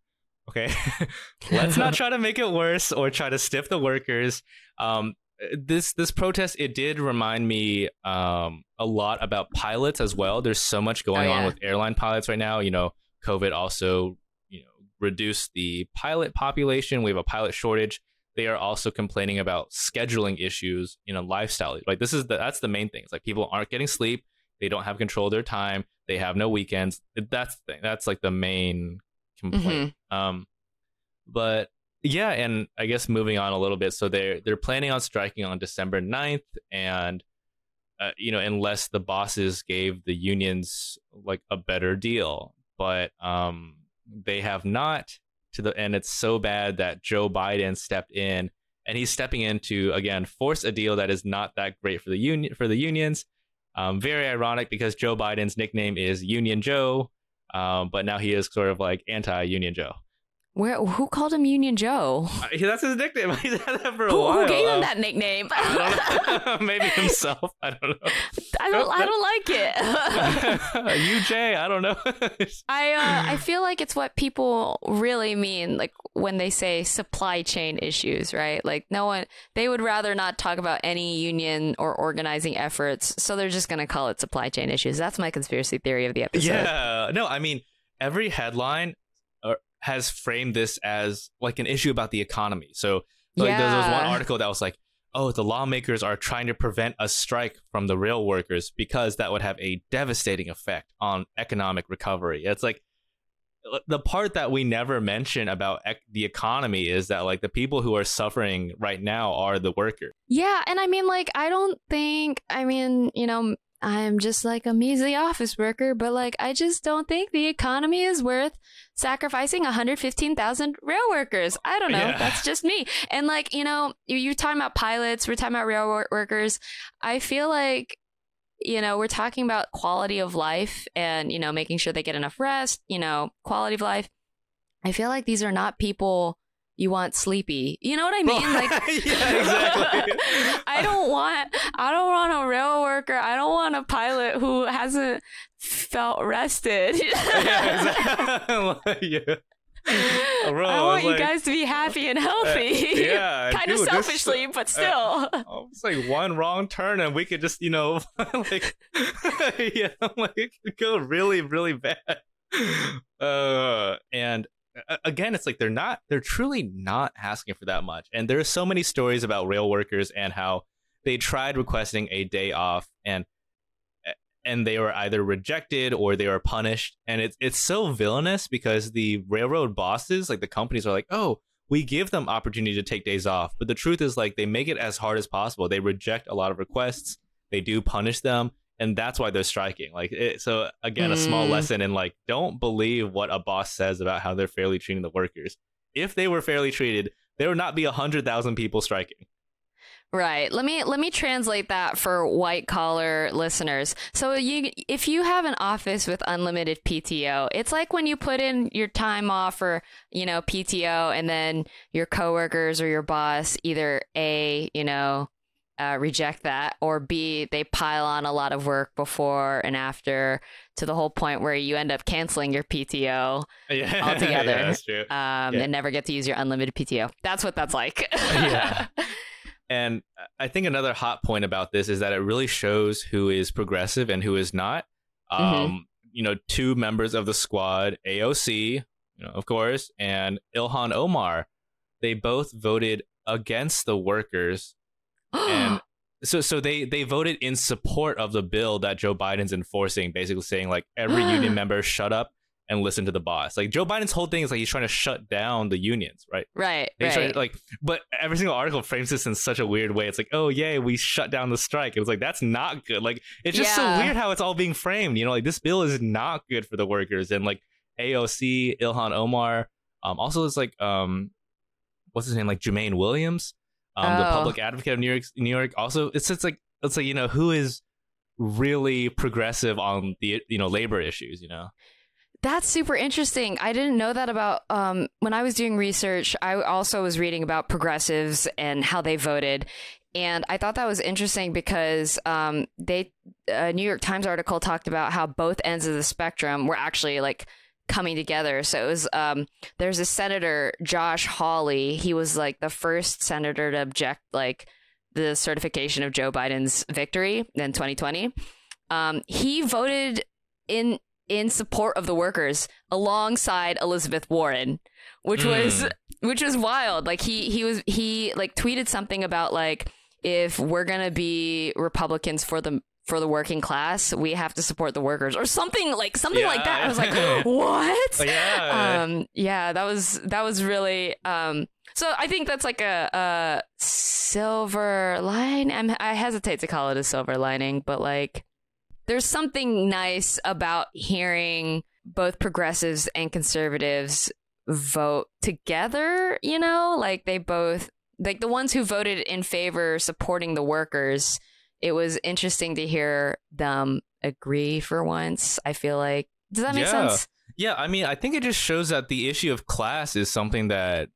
Speaker 1: Okay, let's not try to make it worse or try to stiff the workers. Um, this this protest it did remind me um, a lot about pilots as well. There's so much going
Speaker 2: Oh,
Speaker 1: on with airline pilots right now. You know, COVID also you know reduced the pilot population. We have a pilot shortage. They are also complaining about scheduling issues in a lifestyle. Like this is the that's the main thing. It's like people aren't getting sleep. They don't have control of their time. They have no weekends. That's the thing. That's like the main complaint. Um, but yeah, and I guess moving on a little bit. So they're they're planning on striking on December 9th, and uh, you know, unless the bosses gave the unions like a better deal, but um, they have not to the and it's so bad that Joe Biden stepped in and he's stepping in to again force a deal that is not that great for the union for the unions. Um, very ironic because Joe Biden's nickname is Union Joe, um, but now he is sort of like anti-Union Joe.
Speaker 2: Where, who called him Union Joe?
Speaker 1: Uh, that's his nickname. He's had that for a
Speaker 2: Who,
Speaker 1: while.
Speaker 2: who gave him that nickname?
Speaker 1: I don't know. Maybe himself. I don't know.
Speaker 2: I don't. I don't like it.
Speaker 1: UJ. I don't know.
Speaker 2: I uh, I feel like it's what people really mean, like when they say supply chain issues, right? Like no one, they would rather not talk about any union or organizing efforts, so they're just gonna call it supply chain issues. That's my conspiracy theory of the episode.
Speaker 1: yeah. No, I mean every headline has framed this as like an issue about the economy. So like there was one article that was like, "Oh, the lawmakers are trying to prevent a strike from the rail workers because that would have a devastating effect on economic recovery." It's like uh, the part that we never mention about ec- the economy is that like the people who are suffering right now are the workers.
Speaker 2: Yeah, and I mean, like, I don't think, I mean, you know, I'm just like a measly office worker, but like, I just don't think the economy is worth sacrificing 115,000 rail workers. I don't know.
Speaker 1: Yeah.
Speaker 2: That's just me. And like, you know, you- you're talking about pilots, we're talking about rail wor- workers. I feel like, you know, we're talking about quality of life and, you know, making sure they get enough rest, you know, quality of life. I feel like these are not people you want sleepy. You know what I mean? Like,
Speaker 1: yeah, exactly.
Speaker 2: I don't want I don't want a rail worker. I don't want a pilot who hasn't felt rested.
Speaker 1: yeah, exactly. yeah. Bro,
Speaker 2: I
Speaker 1: I
Speaker 2: want you
Speaker 1: like-
Speaker 2: guys to be happy and healthy.
Speaker 1: yeah,
Speaker 2: kind of
Speaker 1: dude, this-
Speaker 2: selfishly, but still.
Speaker 1: Oh, it's like one wrong turn and we could just, you know, like, yeah, like it could go really, really bad. Uh, and uh, again, it's like they're not, they're truly not asking for that much. And there are so many stories about rail workers and how they tried requesting a day off and and they were either rejected or they were punished. And it's it's so villainous because the railroad bosses, like the companies, are like, oh, we give them opportunity to take days off. But the truth is, like, they make it as hard as possible. They reject a lot of requests. They do punish them, and that's why they're striking. Like, it, so again, a small
Speaker 2: Mm.
Speaker 1: lesson in like, don't believe what a boss says about how they're fairly treating the workers. If they were fairly treated, there would not be a hundred thousand people striking.
Speaker 2: Right. Let me let me translate that for white collar listeners. So you if you have an office with unlimited PTO, it's like when you put in your time off for, you know, PTO and then your coworkers or your boss either A, you know, uh, reject that or B, they pile on a lot of work before and after to the whole point where you end up canceling your PTO
Speaker 1: Yeah,
Speaker 2: Altogether.
Speaker 1: yeah, that's true.
Speaker 2: um,
Speaker 1: Yeah.
Speaker 2: and never get to use your unlimited PTO. That's what that's like.
Speaker 1: Yeah. And I think another hot point about this is that it really shows who is progressive and who is not. Um,
Speaker 2: Mhm.
Speaker 1: You know, two members of the squad, AOC, you know, of course, and Ilhan Omar, they both voted against the workers, and so so they they voted in support of the bill that Joe Biden's enforcing, basically saying like every union member shut up and listen to the boss. Like Joe Biden's whole thing is like he's trying to shut down the unions, right?
Speaker 2: Right.
Speaker 1: He's
Speaker 2: right.
Speaker 1: to, like, but every single article frames this in such a weird way. It's like, oh yay, we shut down the strike. It was like that's not good. Like it's just
Speaker 2: Yeah.
Speaker 1: so weird how it's all being framed. You know, like this bill is not good for the workers. And like AOC, Ilhan Omar, um, also it's like um, what's his name, like Jumaane Williams, um, the
Speaker 2: Oh.
Speaker 1: public advocate of New York. New York. Also, it's it's like it's like you know who is really progressive on the you know labor issues. You know.
Speaker 2: That's super interesting. I didn't know that about um, when I was doing research. I also was reading about progressives and how they voted, and I thought that was interesting because um, they a New York Times article talked about how both ends of the spectrum were actually like coming together. So it was um, there's a senator Josh Hawley. He was like the first senator to object like the certification of Joe Biden's victory in 2020. Um, he voted in in support of the workers alongside Elizabeth Warren, which was
Speaker 1: Mm.
Speaker 2: which was wild. Like he he was he like tweeted something about like if we're gonna be Republicans for the for the working class, we have to support the workers or something like something like that. I was like, what?
Speaker 1: Yeah.
Speaker 2: Um, yeah, that was that was really um. So I think that's like a, a silver line. I'm, I hesitate to call it a silver lining, but like there's something nice about hearing both progressives and conservatives vote together, you know? Like they both like the ones who voted in favor supporting the workers, it was interesting to hear them agree for once. I feel like does that make
Speaker 1: Yeah.
Speaker 2: sense?
Speaker 1: Yeah, I mean, I think it just shows that the issue of class is something that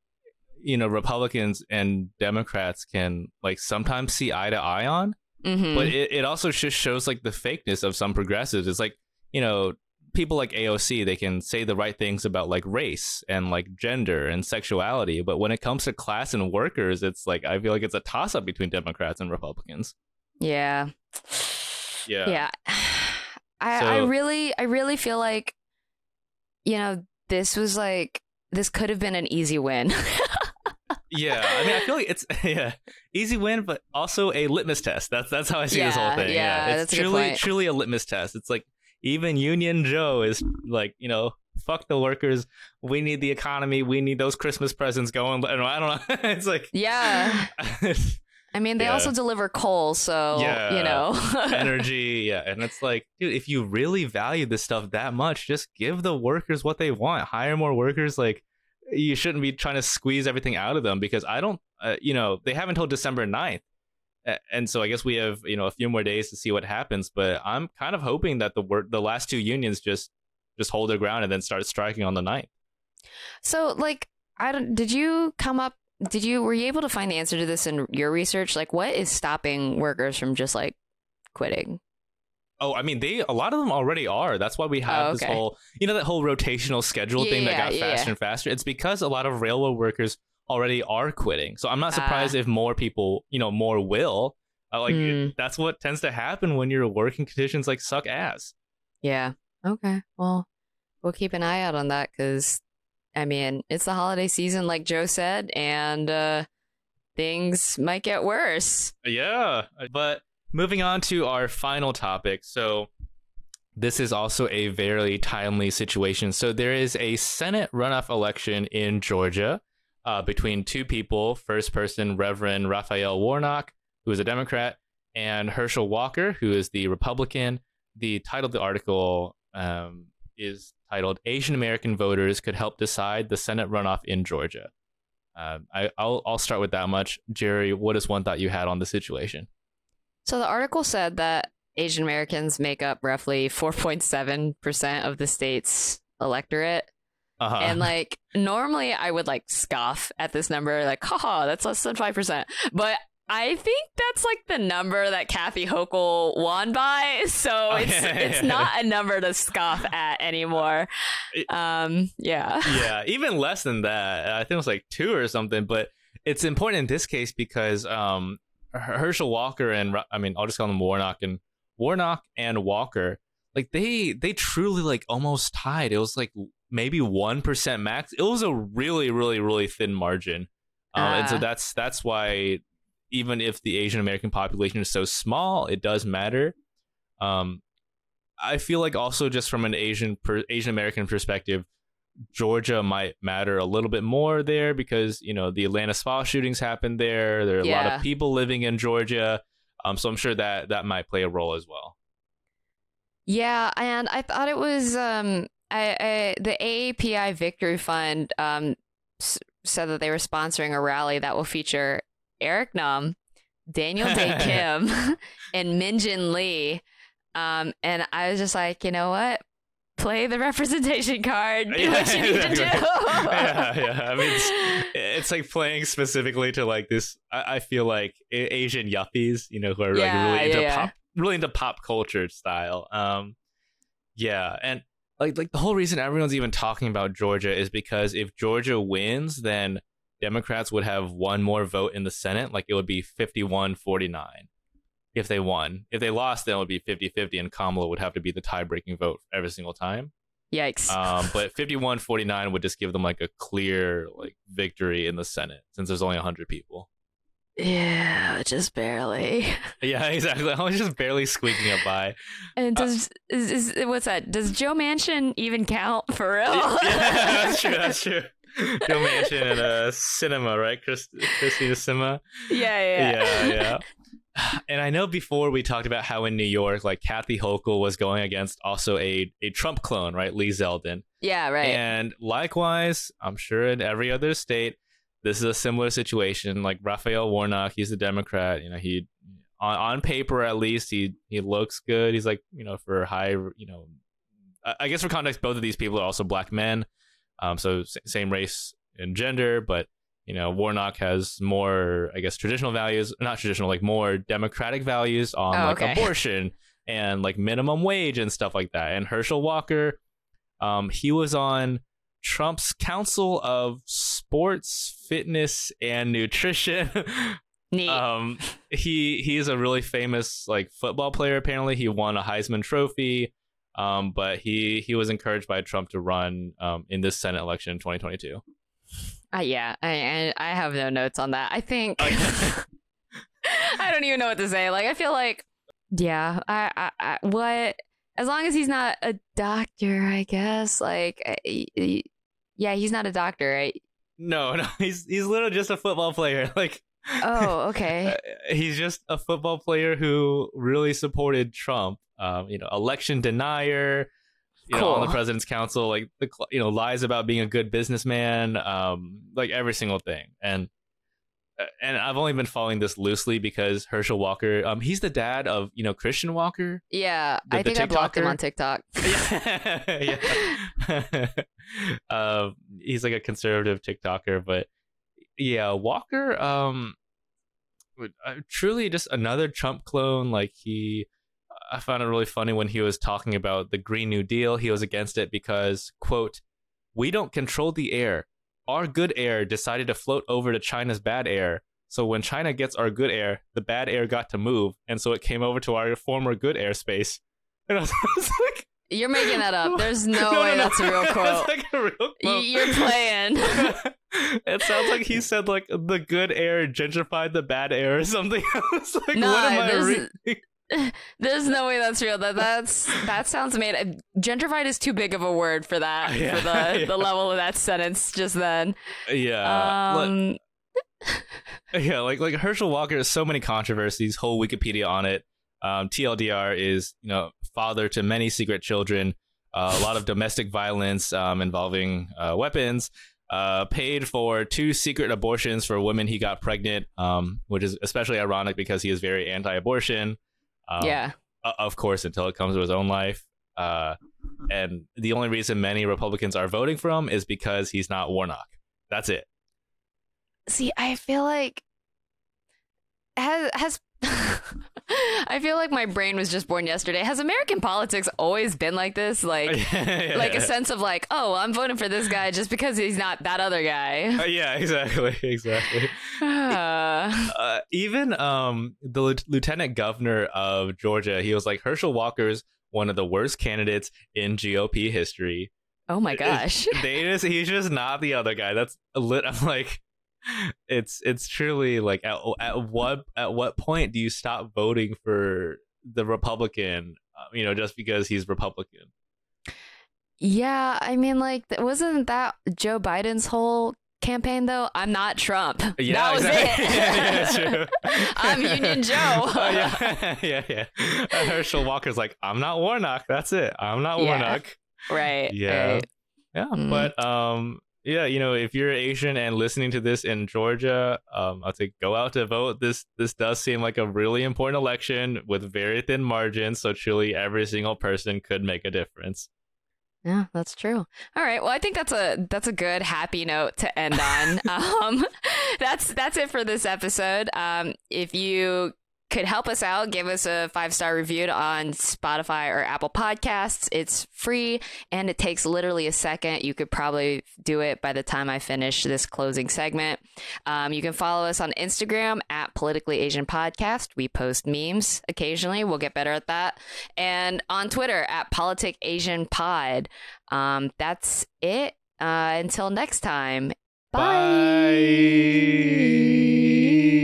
Speaker 1: you know Republicans and Democrats can like sometimes see eye to eye on,
Speaker 2: Mm-hmm.
Speaker 1: but it, it also just shows like the fakeness of some progressives. It's like you know people like AOC they can say the right things about like race and like gender and sexuality, but when it comes to class and workers, it's like I feel like it's a toss up between Democrats and Republicans.
Speaker 2: Yeah.
Speaker 1: Yeah.
Speaker 2: yeah I, I really i really feel like you know this was like this could have been an easy win
Speaker 1: Yeah, I mean, I feel like it's yeah, easy win, but also a litmus test. That's that's how I see this whole thing.
Speaker 2: yeah, yeah.
Speaker 1: it's
Speaker 2: that's a good
Speaker 1: truly truly a litmus test. It's like even Union Joe is like, you know, fuck the workers. We need the economy. We need those Christmas presents going. But I don't know. it's like
Speaker 2: yeah i mean they
Speaker 1: Yeah.
Speaker 2: also deliver coal so
Speaker 1: Yeah.
Speaker 2: you know
Speaker 1: energy, yeah, and it's like, dude, if you really value this stuff that much, just give the workers what they want. Hire more workers. Like you shouldn't be trying to squeeze everything out of them because I don't, uh, you know, they have until December 9th. And so I guess we have, you know, a few more days to see what happens. But I'm kind of hoping that the work, the last two unions just just hold their ground and then start striking on the 9th.
Speaker 2: so like i don't did you come up did you were you able to find the answer to this in your research like what is stopping workers from just like quitting
Speaker 1: Oh, I mean, they a lot of them already are. That's why we have
Speaker 2: Oh,
Speaker 1: this whole, you know, that whole rotational schedule thing that got
Speaker 2: yeah,
Speaker 1: faster
Speaker 2: yeah.
Speaker 1: and faster. It's because a lot of railroad workers already are quitting. So I'm not
Speaker 2: Ah.
Speaker 1: surprised if more people, you know, more will. Uh, like
Speaker 2: Hmm.
Speaker 1: that's what tends to happen when your working conditions like suck ass.
Speaker 2: Yeah. Okay. Well, we'll keep an eye out on that because, I mean, it's the holiday season, like Joe said, and uh, things might get worse.
Speaker 1: Yeah, but moving on to our final topic. So this is also a very timely situation. So there is a Senate runoff election in Georgia uh, between two people. First person, Reverend Raphael Warnock, who is a Democrat, and Herschel Walker, who is the Republican. The title of the article um, is titled "Asian American Voters Could Help Decide the Senate Runoff in Georgia." Um, I, I'll I'll start with that much. Gerrie, what is one thought you had on the situation?
Speaker 2: So the article said that Asian Americans make up roughly 4.7% of the state's electorate.
Speaker 1: Uh-huh.
Speaker 2: And like normally I would like scoff at this number, like, haha, that's less than 5%. But I think that's like the number that Kathy Hochul won by. So it's
Speaker 1: Okay.
Speaker 2: it's not a number to scoff at anymore. Um, yeah.
Speaker 1: yeah, even less than that. I think it was like two or something. But it's important in this case because um, Herschel Walker and I mean, I'll just call them Warnock and Warnock and Walker. Like they they truly like almost tied. It was like maybe one percent max. It was a really, really, really thin margin, uh. and so ah. that's that's why even if the Asian American population is so small, it does matter. Um, I feel like also just from an Asian per, Asian American perspective, Georgia might matter a little bit more there because you know the Atlanta spa shootings happened there. There are yeah. a lot of people living in Georgia, um, so I'm sure that that might play a role as well.
Speaker 2: Yeah, and I thought it was um, I, I the AAPI Victory Fund um, s- said that they were sponsoring a rally that will feature Eric Nam, Daniel Dae Kim, and Min Jin Lee. Um, and I was just like, you know what? Play the representation card. Do yeah, what you need to do.
Speaker 1: yeah, yeah. I mean, it's, it's, like playing specifically to like this. I, I feel like Asian yuppies, you know, who are yeah, like really into yeah, pop, really into pop culture style. Um, yeah, and like like the whole reason everyone's even talking about Georgia is because if Georgia wins, then Democrats would have one more vote in the Senate. Like it would be 51 49 if they won. If they lost, then it would be 50 50, and Kamala would have to be the tie breaking vote every single time.
Speaker 2: Yikes.
Speaker 1: Um, but 51 49 would just give them like a clear like victory in the Senate since there's only 100 people.
Speaker 2: Yeah, just barely.
Speaker 1: Yeah, exactly. I was just barely squeaking it by.
Speaker 2: And uh, does uh, is, is, what's that? Does Joe Manchin even count for real?
Speaker 1: yeah, that's true. That's true. Joe Manchin and a Sinema, right? Chris, Kyrsten Sinema.
Speaker 2: Yeah, yeah,
Speaker 1: yeah, yeah. And I know before we talked about how in New York, like Kathy Hochul was going against also a, a Trump clone, right? Lee Zeldin.
Speaker 2: Yeah, right.
Speaker 1: And likewise, I'm sure in every other state, this is a similar situation. Like Raphael Warnock, he's a Democrat. You know, he on, on paper at least he he looks good. He's like you know for high you know, I guess for context, both of these people are also black men. Um, so same race and gender, but you know, Warnock has more, I guess, traditional values, not traditional, like more democratic values on oh, like okay. abortion and like minimum wage and stuff like that. And Herschel Walker, um, he was on Trump's Council of Sports, Fitness, and Nutrition.
Speaker 2: Neat.
Speaker 1: Um, he he is a really famous like football player. Apparently, he won a Heisman Trophy. Um, but he he was encouraged by Trump to run um, in this Senate election in 2022.
Speaker 2: Uh, yeah, I I have no notes on that. I think I don't even know what to say. Like I feel like yeah, I, I, I what as long as he's not a doctor, I guess. Like yeah, he's not a doctor, right?
Speaker 1: No, no, he's he's literally just a football player. Like
Speaker 2: Oh, okay.
Speaker 1: he's just a football player who really supported Trump um, you know, election denier, you cool. know, on the president's council, like the you know lies about being a good businessman, um, like every single thing. And uh, and I've only been following this loosely because Herschel Walker, um, he's the dad of you know Christian Walker.
Speaker 2: Yeah, the, I think I blocked him on TikTok.
Speaker 1: yeah, uh, he's like a conservative TikToker, but yeah, Walker, um, uh, Uh, truly just another Trump clone. Like he I found it really funny when he was talking about the Green New Deal. He was against it because, quote, we don't control the air. Our good air decided to float over to China's bad air. So when China gets our good air, the bad air got to move, and so it came over to our former good airspace. And I was, I was like,
Speaker 2: "You're making that up. There's no, no way no, no. that's a real quote. Like a real quote. You're playing."
Speaker 1: it sounds like he said like the good air gentrified the bad air or something. I was like, no, what am I reading?
Speaker 2: There's no way that's real. That that's that sounds made. Gentrified is too big of a word for that. Yeah, for the yeah. the level of that sentence just then.
Speaker 1: Yeah. Um, yeah, like like Herschel Walker has so many controversies. Whole Wikipedia on it. Um, TLDR is you know father to many secret children. Uh, a lot of domestic violence um, involving uh, weapons. Uh, paid for two secret abortions for women he got pregnant, um, which is especially ironic because he is very anti-abortion.
Speaker 2: Um, yeah.
Speaker 1: Of course, until it comes to his own life. Uh, and the only reason many Republicans are voting for him is because he's not Warnock. That's it.
Speaker 2: See, I feel like has has I feel like my brain was just born yesterday. Has American politics always been like this? Like, yeah, like a sense of like, oh, I'm voting for this guy just because he's not that other guy.
Speaker 1: Uh, yeah, exactly, exactly. uh, even um, the lieutenant governor of Georgia, he was like Herschel Walker's one of the worst candidates in GOP history.
Speaker 2: Oh my gosh.
Speaker 1: they just he's just not the other guy. That's a lit. I'm like, it's it's truly like at at what at what point do you stop voting for the Republican? Uh, you know, just because he's Republican.
Speaker 2: Yeah, I mean, like, wasn't that Joe Biden's whole campaign though? I'm not Trump.
Speaker 1: Yeah,
Speaker 2: that was
Speaker 1: exactly.
Speaker 2: it.
Speaker 1: yeah, yeah.
Speaker 2: I'm Union Joe.
Speaker 1: Oh, yeah, yeah, yeah. Uh, Herschel Walker's like, I'm not Warnock. That's it. I'm not. Warnock.
Speaker 2: right.
Speaker 1: Yeah.
Speaker 2: right.
Speaker 1: Yeah,
Speaker 2: Mm.
Speaker 1: but um, yeah, you know, if you're Asian and listening to this in Georgia, um, I'll say go out to vote. This this does seem like a really important election with very thin margins, so truly every single person could make a difference.
Speaker 2: Yeah, that's true. All right. Well, I think that's a that's a good happy note to end on. um, that's that's it for this episode. Um, if you could help us out, give us a five star review on Spotify or Apple Podcasts. It's free and it takes literally a second. You could probably do it by the time I finish this closing segment. Um, you can follow us on Instagram at Politically Asian Podcast. We post memes occasionally. We'll get better at that. And on Twitter at Politic Asian Pod. Um, that's it. Uh, until next time. Bye.
Speaker 1: Bye.